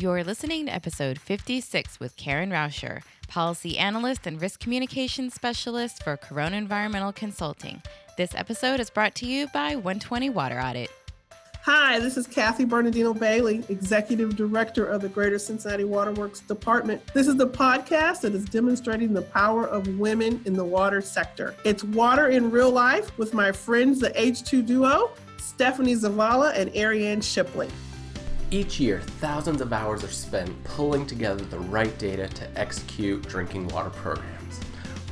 You're listening to episode 56 with Karen Rauscher, policy analyst and risk communications specialist for Corona Environmental Consulting. This episode is brought to you by 120 Water Audit. Hi, this is Kathy Bernardino Bailey, Executive Director of the Greater Cincinnati Waterworks Department. This is the podcast that is demonstrating the power of women in the water sector. It's Water in Real Life with my friends, the H2 duo, Stephanie Zavala and Ariane Shipley. Each year, thousands of hours are spent pulling together the right data to execute drinking water programs.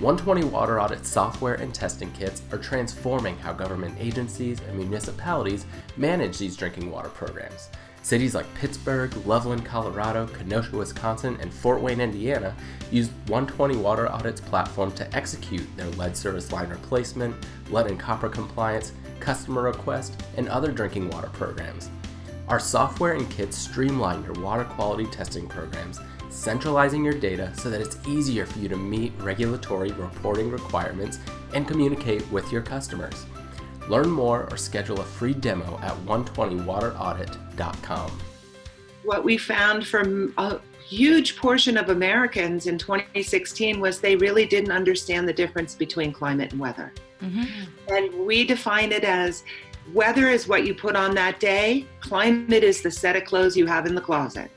120 Water Audit software and testing kits are transforming how government agencies and municipalities manage these drinking water programs. Cities like Pittsburgh, Loveland, Colorado, Kenosha, Wisconsin, and Fort Wayne, Indiana use 120 Water Audit's platform to execute their lead service line replacement, lead and copper compliance, customer request, and other drinking water programs. Our software and kits streamline your water quality testing programs centralizing your data so that it's easier for you to meet regulatory reporting requirements and communicate with your customers. Learn more or schedule a free demo at 120wateraudit.com. What we found from a huge portion of Americans in 2016 was they really didn't understand the difference between climate and weather. Mm-hmm. And we define it as weather is what you put on that day, climate is the set of clothes you have in the closet.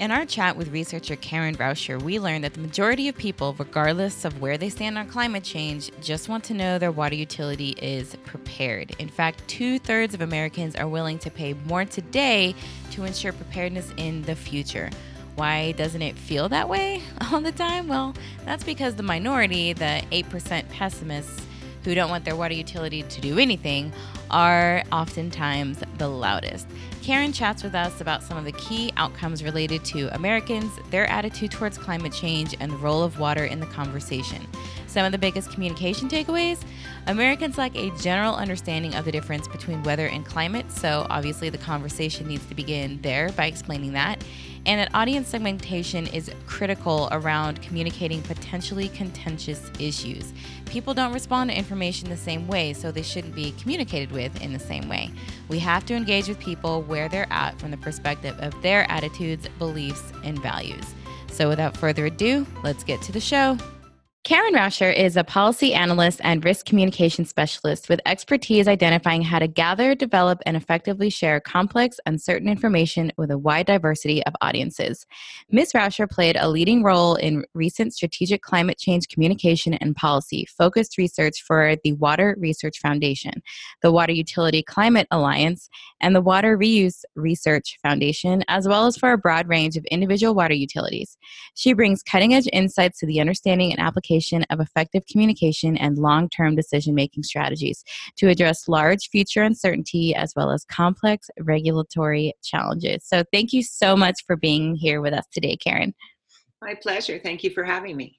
In our chat with researcher Karen Rauscher, we learned that the majority of people, regardless of where they stand on climate change, just want to know their water utility is prepared. In fact, two thirds of Americans are willing to pay more today to ensure preparedness in the future. Why doesn't it feel that way all the time? Well, that's because the minority, the 8% pessimists who don't want their water utility to do anything, are oftentimes the loudest. Karen chats with us about some of the key outcomes related to Americans, their attitude towards climate change, and the role of water in the conversation. Some of the biggest communication takeaways Americans lack a general understanding of the difference between weather and climate, so obviously the conversation needs to begin there by explaining that and that audience segmentation is critical around communicating potentially contentious issues. People don't respond to information the same way, so they shouldn't be communicated with in the same way. We have to engage with people where they're at from the perspective of their attitudes, beliefs, and values. So, without further ado, let's get to the show. Karen Rauscher is a policy analyst and risk communication specialist with expertise identifying how to gather, develop, and effectively share complex, uncertain information with a wide diversity of audiences. Ms. Rauscher played a leading role in recent strategic climate change communication and policy focused research for the Water Research Foundation, the Water Utility Climate Alliance, and the Water Reuse Research Foundation, as well as for a broad range of individual water utilities. She brings cutting edge insights to the understanding and application application of effective communication and long term decision making strategies to address large future uncertainty as well as complex regulatory challenges. So, thank you so much for being here with us today, Karen. My pleasure. Thank you for having me.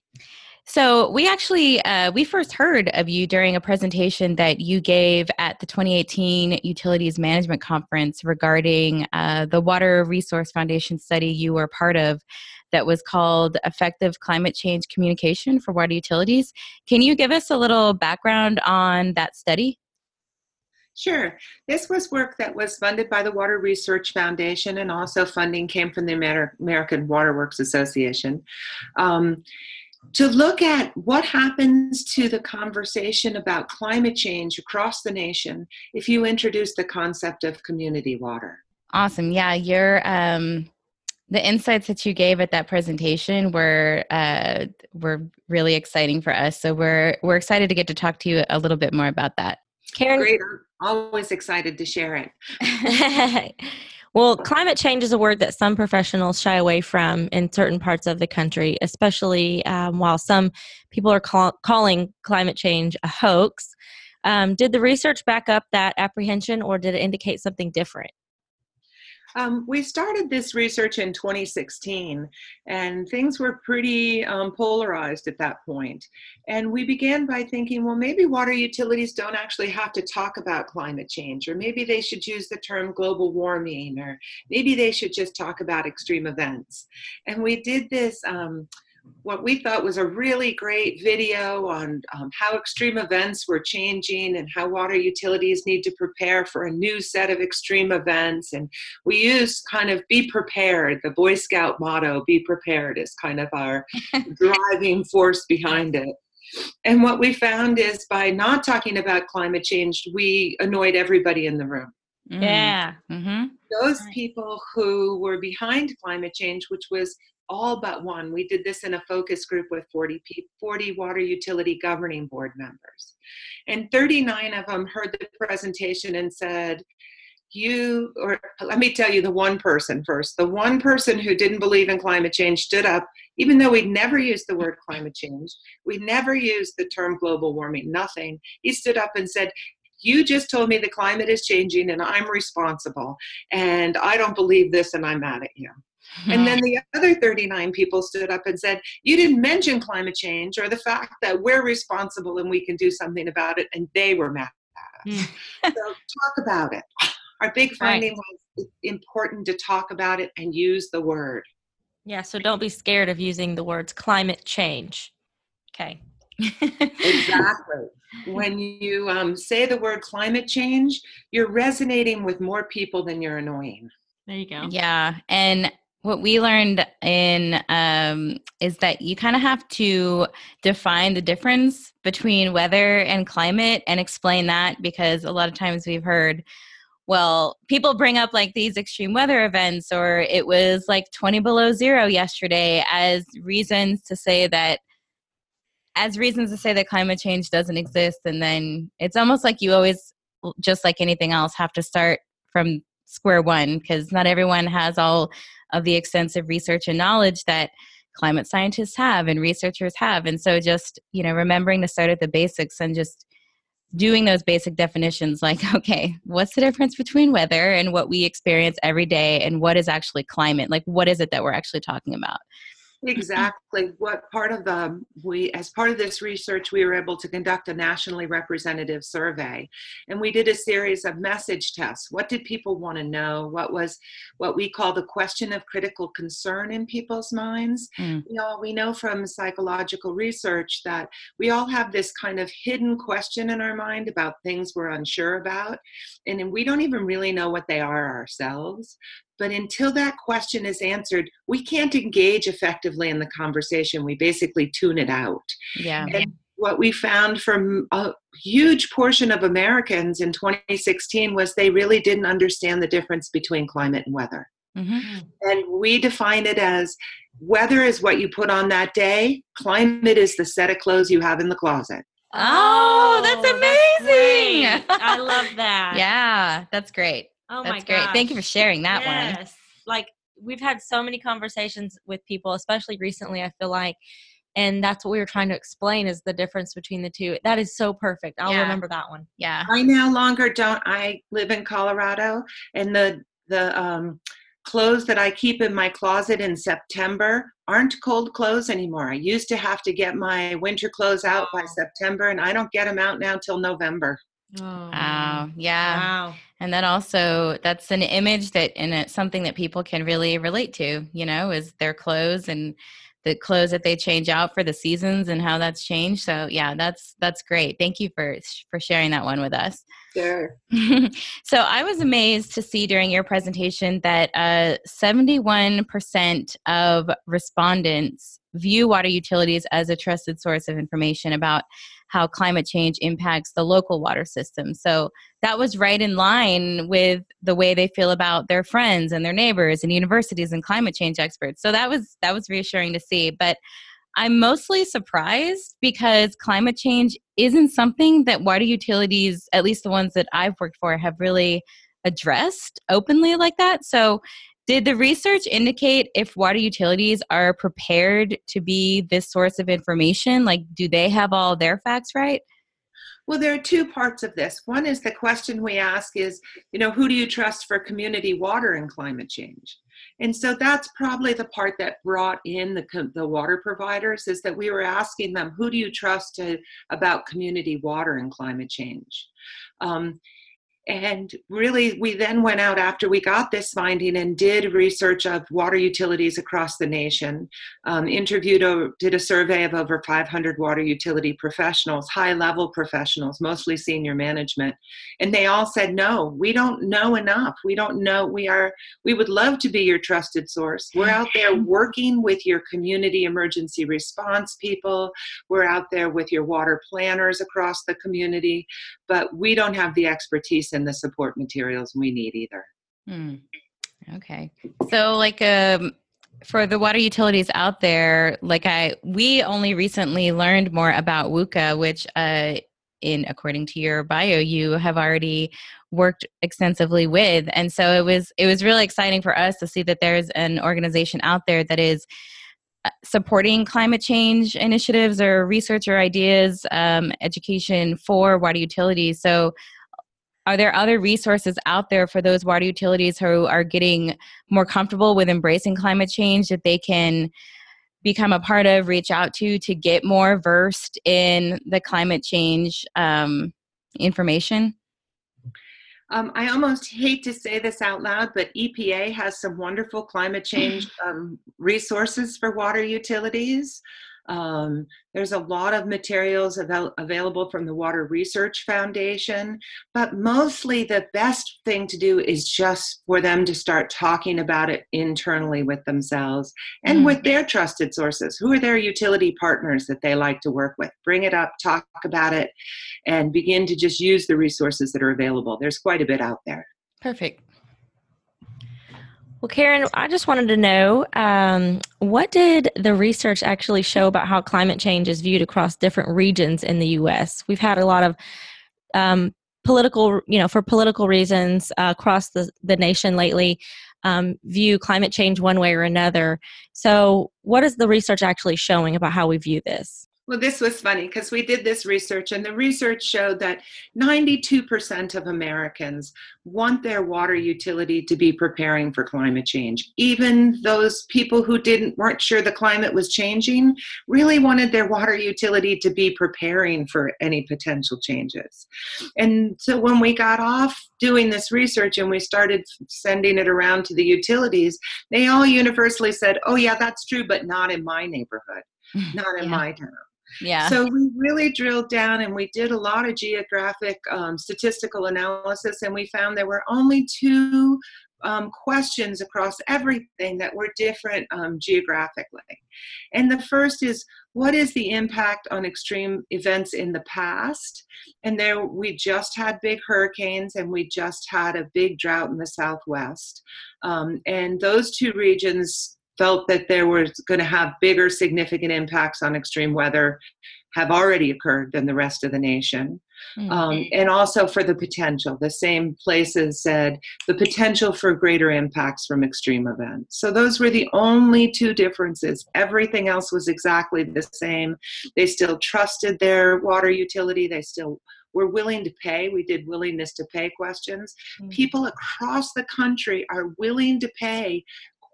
So we actually uh, we first heard of you during a presentation that you gave at the 2018 Utilities Management Conference regarding uh, the Water Resource Foundation study you were part of that was called Effective Climate Change Communication for Water Utilities. Can you give us a little background on that study? Sure. This was work that was funded by the Water Research Foundation, and also funding came from the American Waterworks Association. Um, to look at what happens to the conversation about climate change across the nation if you introduce the concept of community water. Awesome. Yeah, your um, the insights that you gave at that presentation were uh, were really exciting for us. So we're we're excited to get to talk to you a little bit more about that. Karen, great. I'm always excited to share it. well, climate change is a word that some professionals shy away from in certain parts of the country, especially um, while some people are call- calling climate change a hoax. Um, did the research back up that apprehension, or did it indicate something different? Um, we started this research in 2016, and things were pretty um, polarized at that point. And we began by thinking, well, maybe water utilities don't actually have to talk about climate change, or maybe they should use the term global warming, or maybe they should just talk about extreme events. And we did this. Um, what we thought was a really great video on um, how extreme events were changing and how water utilities need to prepare for a new set of extreme events. And we used kind of be prepared, the Boy Scout motto, be prepared, is kind of our driving force behind it. And what we found is by not talking about climate change, we annoyed everybody in the room. Mm. Yeah. Mm-hmm. Those people who were behind climate change, which was all but one. We did this in a focus group with 40, people, 40 water utility governing board members. And 39 of them heard the presentation and said, you, or let me tell you the one person first. The one person who didn't believe in climate change stood up, even though we'd never used the word climate change, we never used the term global warming, nothing. He stood up and said, you just told me the climate is changing and I'm responsible. And I don't believe this and I'm mad at you. And then the other 39 people stood up and said, You didn't mention climate change or the fact that we're responsible and we can do something about it. And they were mad at us. so talk about it. Our big finding right. was it's important to talk about it and use the word. Yeah, so don't be scared of using the words climate change. Okay. exactly. When you um, say the word climate change, you're resonating with more people than you're annoying. There you go. Yeah. And what we learned in um, is that you kind of have to define the difference between weather and climate and explain that because a lot of times we've heard well people bring up like these extreme weather events or it was like 20 below zero yesterday as reasons to say that as reasons to say that climate change doesn't exist and then it's almost like you always just like anything else have to start from square one because not everyone has all of the extensive research and knowledge that climate scientists have and researchers have. And so just you know remembering to start at the basics and just doing those basic definitions like okay what's the difference between weather and what we experience every day and what is actually climate? Like what is it that we're actually talking about exactly. What part of the we as part of this research we were able to conduct a nationally representative survey. And we did a series of message tests. What did people want to know? What was what we call the question of critical concern in people's minds. Mm. you know we know from psychological research that we all have this kind of hidden question in our mind about things we're unsure about and we don't even really know what they are ourselves but until that question is answered, we can't engage effectively in the conversation. We basically tune it out. Yeah. And what we found from a huge portion of Americans in 2016 was they really didn't understand the difference between climate and weather. Mm-hmm. And we define it as weather is what you put on that day, climate is the set of clothes you have in the closet. Oh, that's amazing. That's I love that. yeah, that's great. Oh That's my great. Thank you for sharing that yes. one. Like we've had so many conversations with people, especially recently, I feel like. And that's what we were trying to explain is the difference between the two. That is so perfect. I'll Yeah. remember that one. Yeah. I no longer don't. I live in Colorado, and the the um, clothes that I keep in my closet in September aren't cold clothes anymore. I used to have to get my winter clothes out by September, and I don't get them out now till November. Oh, Wow. Yeah. Wow. And that also that's an image that and it's something that people can really relate to, you know, is their clothes and the clothes that they change out for the seasons and how that's changed. So yeah, that's that's great. Thank you for for sharing that one with us. Sure. so I was amazed to see during your presentation that uh, 71% of respondents view water utilities as a trusted source of information about how climate change impacts the local water system. So that was right in line with the way they feel about their friends and their neighbors and universities and climate change experts. So that was that was reassuring to see, but I'm mostly surprised because climate change isn't something that water utilities, at least the ones that I've worked for, have really addressed openly like that. So, did the research indicate if water utilities are prepared to be this source of information? Like, do they have all their facts right? Well, there are two parts of this. One is the question we ask is, you know, who do you trust for community water and climate change? And so that's probably the part that brought in the, the water providers is that we were asking them, who do you trust to, about community water and climate change? Um, and really, we then went out after we got this finding and did research of water utilities across the nation. Um, interviewed, a, did a survey of over 500 water utility professionals, high level professionals, mostly senior management, and they all said, "No, we don't know enough. We don't know. We are. We would love to be your trusted source. We're out there working with your community emergency response people. We're out there with your water planners across the community, but we don't have the expertise." And the support materials we need either. Hmm. Okay. So, like, um, for the water utilities out there, like I, we only recently learned more about WUCA, which, uh, in according to your bio, you have already worked extensively with, and so it was it was really exciting for us to see that there's an organization out there that is uh, supporting climate change initiatives or research or ideas, um, education for water utilities. So are there other resources out there for those water utilities who are getting more comfortable with embracing climate change that they can become a part of reach out to to get more versed in the climate change um, information um, I almost hate to say this out loud, but EPA has some wonderful climate change um, resources for water utilities. Um, there's a lot of materials avail- available from the Water Research Foundation, but mostly the best thing to do is just for them to start talking about it internally with themselves and mm. with their trusted sources. Who are their utility partners that they like to work with? Bring it up, talk about it, and begin to just use the resources that are available. There's quite a bit out there. Perfect. Well, Karen, I just wanted to know um, what did the research actually show about how climate change is viewed across different regions in the U.S.? We've had a lot of um, political, you know, for political reasons uh, across the, the nation lately, um, view climate change one way or another. So, what is the research actually showing about how we view this? Well, this was funny because we did this research, and the research showed that 92% of Americans want their water utility to be preparing for climate change. Even those people who didn't weren't sure the climate was changing really wanted their water utility to be preparing for any potential changes. And so when we got off doing this research and we started sending it around to the utilities, they all universally said, "Oh yeah, that's true, but not in my neighborhood." Not in yeah. my town. Yeah. So we really drilled down and we did a lot of geographic um, statistical analysis, and we found there were only two um, questions across everything that were different um, geographically. And the first is what is the impact on extreme events in the past? And there we just had big hurricanes and we just had a big drought in the southwest. Um, and those two regions felt that there was going to have bigger significant impacts on extreme weather have already occurred than the rest of the nation. Mm-hmm. Um, and also for the potential. The same places said the potential for greater impacts from extreme events. So those were the only two differences. Everything else was exactly the same. They still trusted their water utility, they still were willing to pay. We did willingness to pay questions. Mm-hmm. People across the country are willing to pay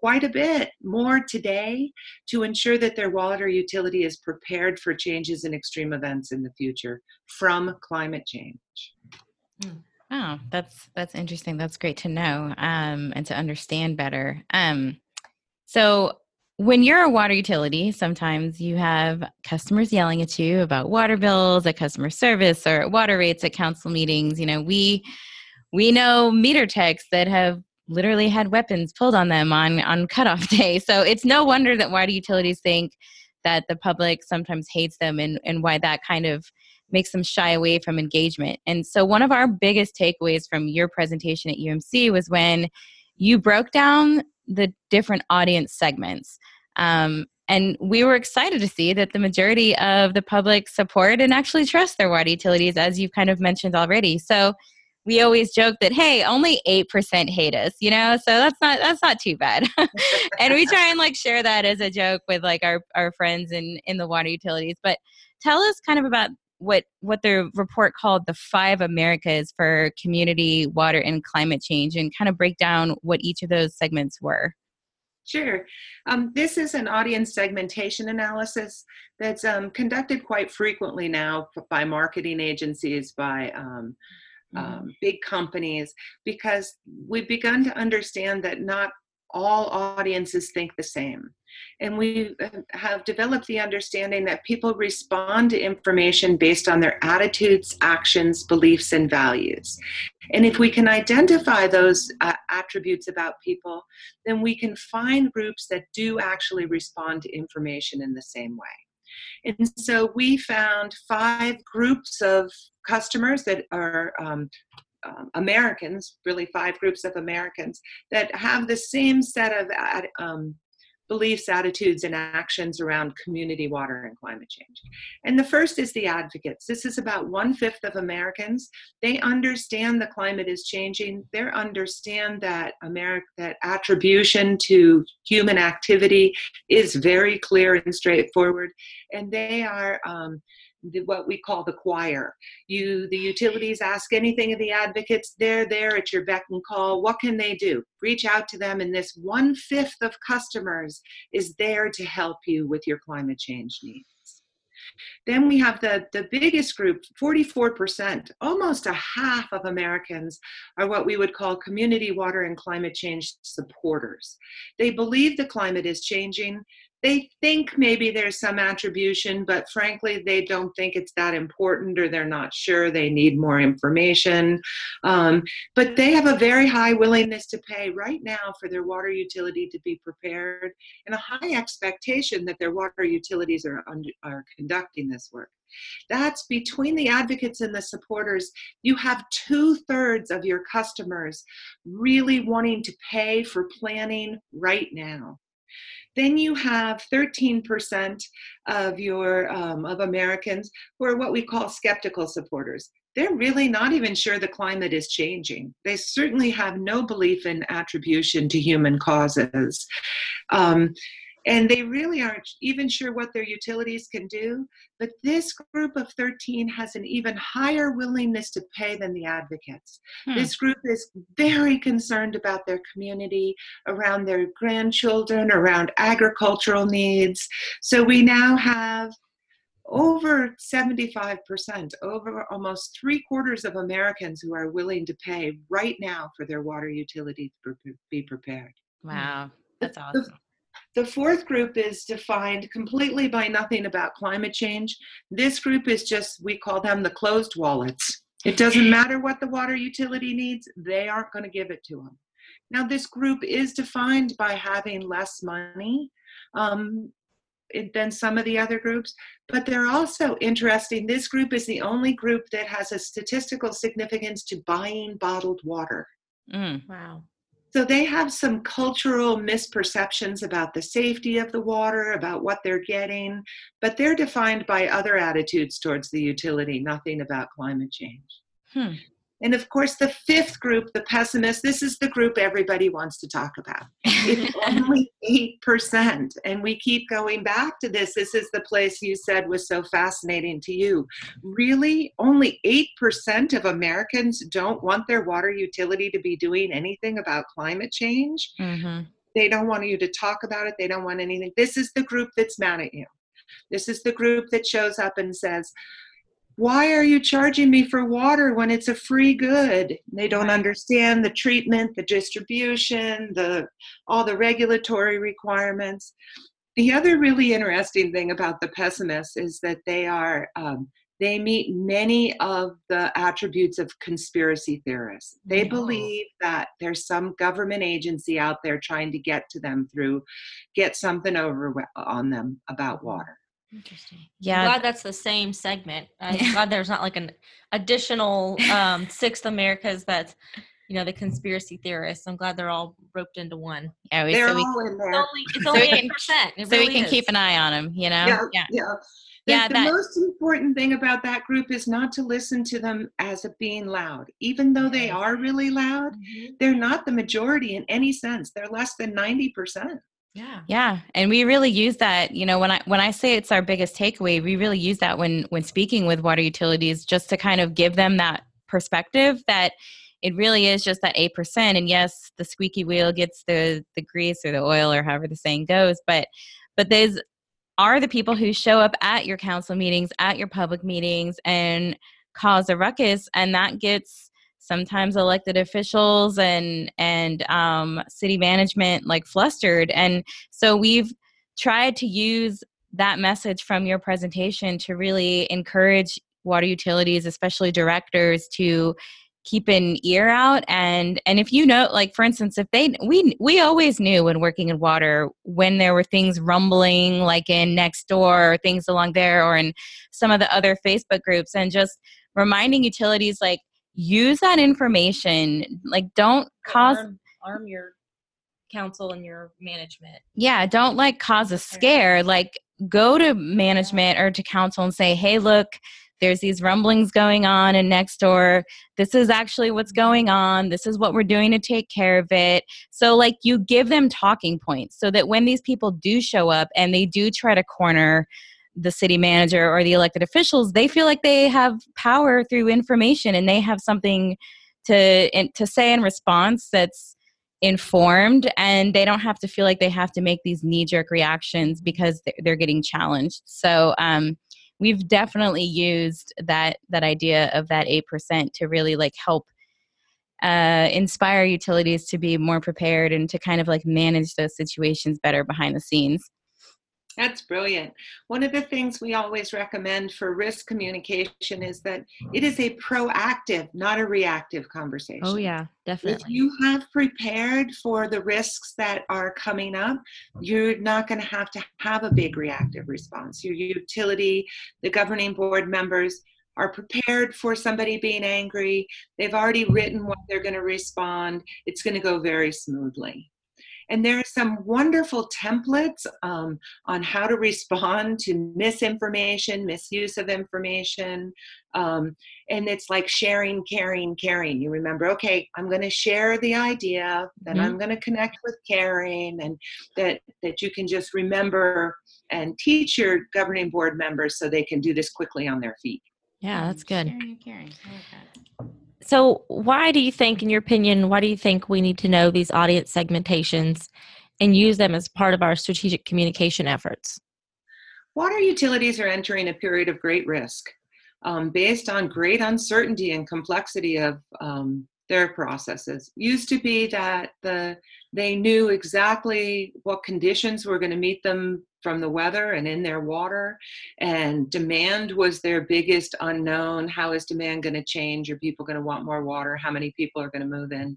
quite a bit more today to ensure that their water utility is prepared for changes in extreme events in the future from climate change. Oh, that's that's interesting. That's great to know um, and to understand better. Um, so, when you're a water utility, sometimes you have customers yelling at you about water bills at customer service or water rates at council meetings. You know, we we know meter techs that have literally had weapons pulled on them on on cutoff day. So it's no wonder that water utilities think that the public sometimes hates them and, and why that kind of makes them shy away from engagement. And so one of our biggest takeaways from your presentation at UMC was when you broke down the different audience segments. Um, and we were excited to see that the majority of the public support and actually trust their water utilities, as you've kind of mentioned already. So we always joke that hey only 8% hate us you know? So that's not that's not too bad. And we try and like share that as a joke with like our our friends in in the water utilities. But tell us kind of about what what the report called the five americas for community water and climate change and kind of break down what each of those segments were. Sure. Um, this is an audience segmentation analysis that's um, conducted quite frequently now by marketing agencies, by um, um, big companies, because we've begun to understand that not all audiences think the same. And we uh, have developed the understanding that people respond to information based on their attitudes, actions, beliefs, and values. And if we can identify those uh, attributes about people, then we can find groups that do actually respond to information in the same way. And so we found five groups of customers that are um, um, Americans, really five groups of Americans, that have the same set of um, beliefs, attitudes, and actions around community water and climate change. And the first is the advocates. This is about one fifth of Americans. They understand the climate is changing. They understand that America, that attribution to human activity is very clear and straightforward. And they are um, the, what we call the choir. You, the utilities, ask anything of the advocates. They're there at your beck and call. What can they do? Reach out to them, and this one fifth of customers is there to help you with your climate change needs. Then we have the, the biggest group 44%, almost a half of Americans are what we would call community water and climate change supporters. They believe the climate is changing they think maybe there's some attribution, but frankly, they don't think it's that important or they're not sure. They need more information. Um, but they have a very high willingness to pay right now for their water utility to be prepared and a high expectation that their water utilities are, under, are conducting this work. That's between the advocates and the supporters. You have two thirds of your customers really wanting to pay for planning right now. Then you have 13% of your um, of Americans who are what we call skeptical supporters. They're really not even sure the climate is changing. They certainly have no belief in attribution to human causes. Um, and they really aren't even sure what their utilities can do. But this group of 13 has an even higher willingness to pay than the advocates. Hmm. This group is very concerned about their community, around their grandchildren, around agricultural needs. So we now have over 75%, over almost three quarters of Americans who are willing to pay right now for their water utility to be prepared. Wow, that's awesome. The fourth group is defined completely by nothing about climate change. This group is just, we call them the closed wallets. It doesn't matter what the water utility needs, they aren't going to give it to them. Now, this group is defined by having less money um, than some of the other groups, but they're also interesting. This group is the only group that has a statistical significance to buying bottled water. Mm. Wow. So they have some cultural misperceptions about the safety of the water, about what they're getting, but they're defined by other attitudes towards the utility, nothing about climate change. Hmm. And of course, the fifth group, the pessimists, this is the group everybody wants to talk about. It's only 8%. And we keep going back to this. This is the place you said was so fascinating to you. Really, only 8% of Americans don't want their water utility to be doing anything about climate change. Mm-hmm. They don't want you to talk about it, they don't want anything. This is the group that's mad at you. This is the group that shows up and says, why are you charging me for water when it's a free good? They don't understand the treatment the distribution the all the regulatory requirements. The other really interesting thing about the pessimists is that they are um, they meet many of the attributes of conspiracy theorists. They believe that there's some government agency out there trying to get to them through get something over on them about water Interesting. Yeah. I'm glad that's the same segment. I'm glad there's not like an additional um, sixth Americas that's, you know, the conspiracy theorists. I'm glad they're all roped into one. Yeah, we, they're so we, all in there. It's only, eight percent. So really we can is. keep an eye on them. You know. Yeah. Yeah. yeah. The, yeah, the that, most important thing about that group is not to listen to them as a being loud. Even though they are really loud, mm-hmm. they're not the majority in any sense. They're less than 90%. Yeah. Yeah. And we really use that, you know, when I when I say it's our biggest takeaway, we really use that when when speaking with water utilities just to kind of give them that perspective that it really is just that 8% and yes, the squeaky wheel gets the the grease or the oil or however the saying goes, but but those are the people who show up at your council meetings, at your public meetings and cause a ruckus and that gets sometimes elected officials and and um, city management like flustered. And so we've tried to use that message from your presentation to really encourage water utilities especially directors to keep an ear out. And and if you know like for instance if they we we always knew when working in water when there were things rumbling like in next door or things along there or in some of the other facebook groups and just reminding utilities like use that information like don't cause arm, arm your council and your management. Yeah don't like cause a scare like go to management or to council and say hey look there's these rumblings going on and next door this is actually what's mm-hmm. going on. This is what we're doing to take care of it. So like you give them talking points so that when these people do show up and they do try to corner the city manager or the elected officials they feel like they have power through information and they have something to to say in response that's informed and they don't have to feel like they have to make these knee jerk reactions because they're getting challenged. So um, we've definitely used that that idea of that 8% to really like help uh, inspire utilities to be more prepared and to kind of like manage those situations better behind the scenes that's brilliant. One of the things we always recommend for risk communication is that it is a proactive, not a reactive conversation. Oh, yeah, definitely. If you have prepared for the risks that are coming up, you're not going to have to have a big reactive response. Your utility, the governing board members, are prepared for somebody being angry. They've already written what they're going to respond. It's going to go very smoothly. And there are some wonderful templates um, on how to respond to misinformation, misuse of information. Um, and it's like sharing, caring, caring. You remember, okay, I'm going to share the idea, then mm-hmm. I'm going to connect with caring, and that, that you can just remember and teach your governing board members so they can do this quickly on their feet. Yeah, that's good. Sharing, caring. I like that. So, why do you think, in your opinion, why do you think we need to know these audience segmentations and use them as part of our strategic communication efforts? Water utilities are entering a period of great risk um, based on great uncertainty and complexity of um, their processes. Used to be that the they knew exactly what conditions were going to meet them from the weather and in their water. And demand was their biggest unknown. How is demand going to change? Are people going to want more water? How many people are going to move in?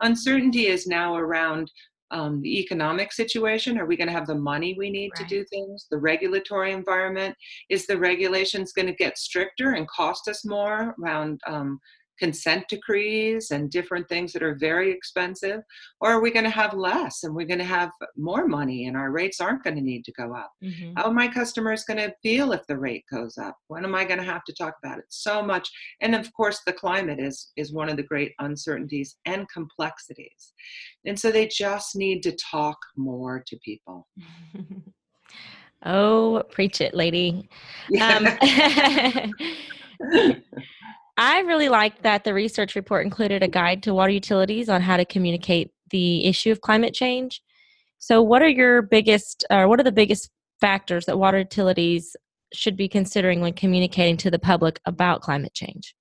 Uncertainty is now around um, the economic situation. Are we going to have the money we need right. to do things? The regulatory environment. Is the regulations going to get stricter and cost us more around um, consent decrees and different things that are very expensive? Or are we going to have less and we're going to have more money and our rates aren't going to need to go up? Mm-hmm. How are my customers going to feel if the rate goes up? When am I going to have to talk about it? So much. And of course, the climate is, is one of the great uncertainties and complexities. And so they just need to talk more to people. oh, preach it, lady. Yeah. Um, I really like that the research report included a guide to water utilities on how to communicate the issue of climate change. So, what are your biggest, or what are the biggest factors that water utilities should be considering when communicating to the public about climate change?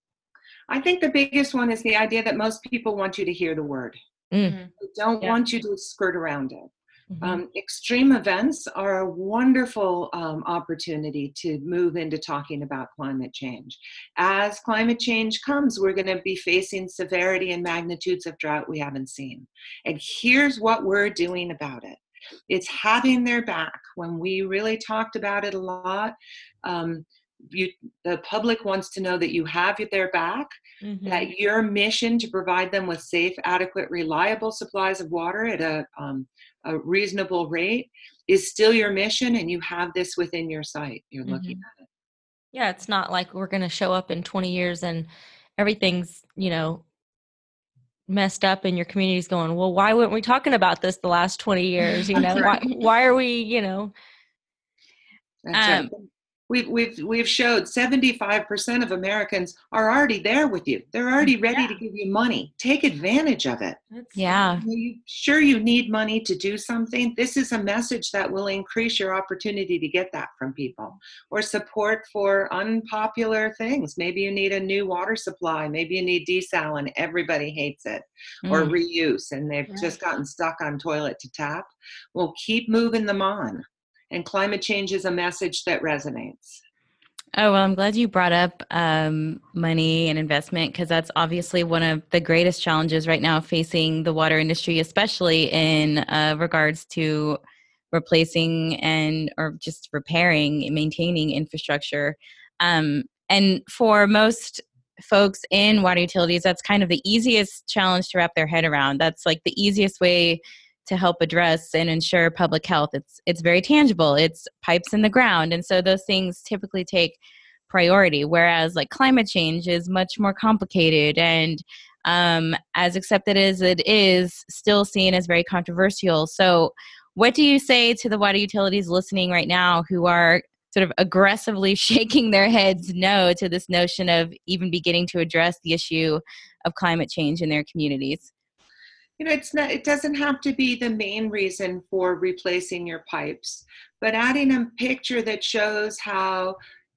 I think the biggest one is the idea that most people want you to hear the word. Mm. They don't yeah. want you to skirt around it. Mm-hmm. Um, extreme events are a wonderful um, opportunity to move into talking about climate change. As climate change comes, we're going to be facing severity and magnitudes of drought we haven't seen. And here's what we're doing about it it's having their back. When we really talked about it a lot, um, you, the public wants to know that you have their back, mm-hmm. that your mission to provide them with safe, adequate, reliable supplies of water at a um, a reasonable rate is still your mission and you have this within your sight you're mm-hmm. looking at it yeah it's not like we're going to show up in 20 years and everything's you know messed up and your community's going well why weren't we talking about this the last 20 years you know right. why, why are we you know um, we've we've we've showed 75% of Americans are already there with you. They're already ready Yeah. to give you money. Take advantage of it. Yeah. Are you sure you need money to do something? This is a message that will increase your opportunity to get that from people. Or support for unpopular things. Maybe you need a new water supply. Maybe you need desal and everybody hates it. Or Mm. reuse and they've just gotten stuck on toilet to tap. Well, keep moving them on. And climate change is a message that resonates. Oh, well, I'm glad you brought up um, money and investment because that's obviously one of the greatest challenges right now facing the water industry, especially in uh, regards to replacing and or just repairing and maintaining infrastructure. Um, and for most folks in water utilities, that's kind of the easiest challenge to wrap their head around. That's like the easiest way to help address and ensure public health. It's it's very tangible. It's pipes in the ground, and so those things typically take priority. Whereas like climate change is much more complicated and um, as accepted as it is, still seen as very controversial. So, what do you say to the water utilities listening right now who are sort of aggressively shaking their heads no to this notion of even beginning to address the issue of climate change in their communities? You know it's not it doesn't have to be the main reason for replacing your pipes but adding a picture that shows how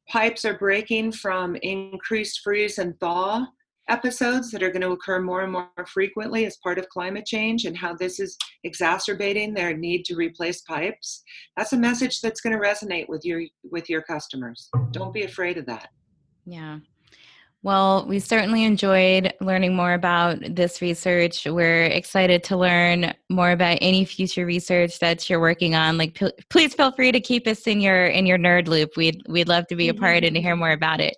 pipes are breaking from increased freeze and thaw episodes that are going to occur more and more frequently as part of climate change and how this is exacerbating their need to replace pipes that's a message that's going to resonate with your with your customers don't be afraid of that Yeah. Well, we certainly enjoyed learning more about this research. We're excited to learn more about any future research that you're working on. Like, p- please feel free to keep us in your in your nerd loop. We'd we'd love to be a part and to mm-hmm. hear more about it.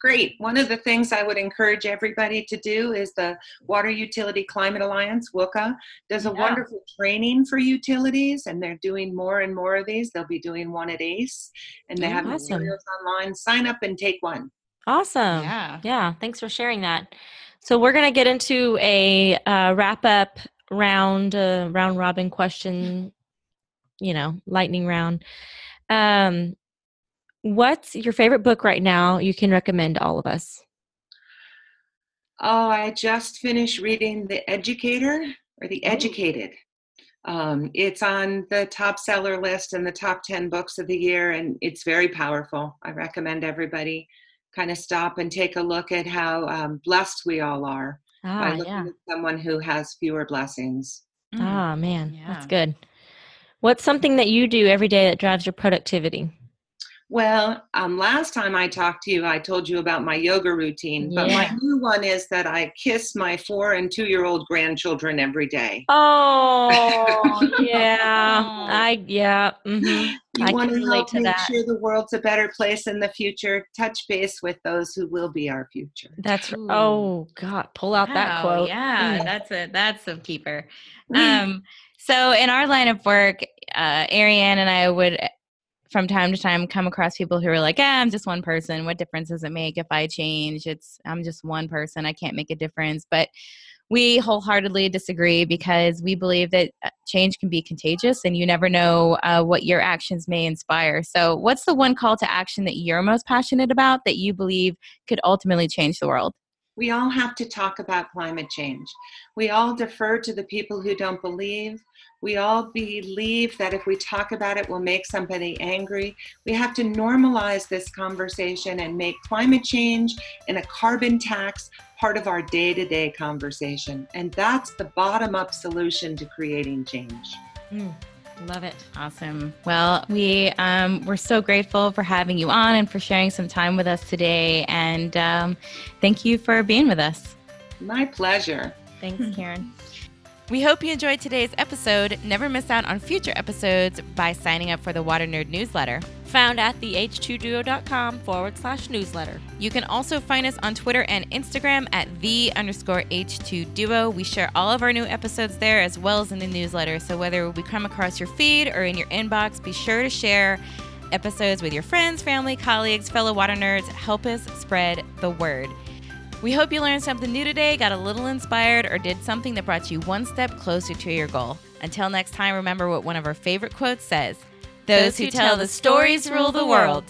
Great. One of the things I would encourage everybody to do is the Water Utility Climate Alliance, WUCA, does a Yeah. wonderful training for utilities, and they're doing more and more of these. They'll be doing one at ACE, and they Oh, have awesome. materials online. Sign up and take one. Awesome. Yeah. Yeah. Thanks for sharing that. So we're going to get into a uh, wrap up round, uh, round robin question, you know, lightning round. Um, what's your favorite book right now you can recommend all of us? Oh, I just finished reading The Educator or The Educated. Um, it's on the top seller list and the top 10 books of the year, and it's very powerful. I recommend everybody kind of stop and take a look at how um, blessed we all are by Ah, looking yeah. at someone who has fewer blessings. Mm. Ah, man. That's good. What's something that you do every day that drives your productivity? Well, um, last time I talked to you, I told you about my yoga routine, but my new one is that I kiss my four and two year old grandchildren every day. Oh, yeah. I, yeah. hmm You I want to help to make that. sure the world's a better place in the future. Touch base with those who will be our future. That's, Ooh. oh, God. Pull out that Wow, quote. Yeah, Mm. that's a that's a keeper. Mm. Um, so in our line of work, uh, Ariane and I would from time to time come across people who are like, ah, I'm just one person. What difference does it make if I change? It's I'm just one person. I can't make a difference. But we wholeheartedly disagree because we believe that uh, change can be contagious and you never know uh, what your actions may inspire. So, what's the one call to action that you're most passionate about that you believe could ultimately change the world? We all have to talk about climate change. We all defer to the people who don't believe. We all believe that if we talk about it, we'll make somebody angry. We have to normalize this conversation and make climate change and a carbon tax part of our day to day conversation. And that's the bottom up solution to creating change. Mm, love it. Awesome. Well, we um, we're so grateful for having you on and for sharing some time with us today. And um, thank you for being with us. My pleasure. Thanks, Karen. We hope you enjoyed today's episode. Never miss out on future episodes by signing up for the Water Nerd newsletter. Found at theh2duo.com forward slash newsletter. You can also find us on Twitter and Instagram at the underscore H2 Duo. We share all of our new episodes there as well as in the newsletter. So whether we come across your feed or in your inbox, be sure to share episodes with your friends, family, colleagues, fellow water nerds. Help us spread the word. We hope you learned something new today, got a little inspired, or did something that brought you one step closer to your goal. Until next time, remember what one of our favorite quotes says Those who tell the stories rule the world.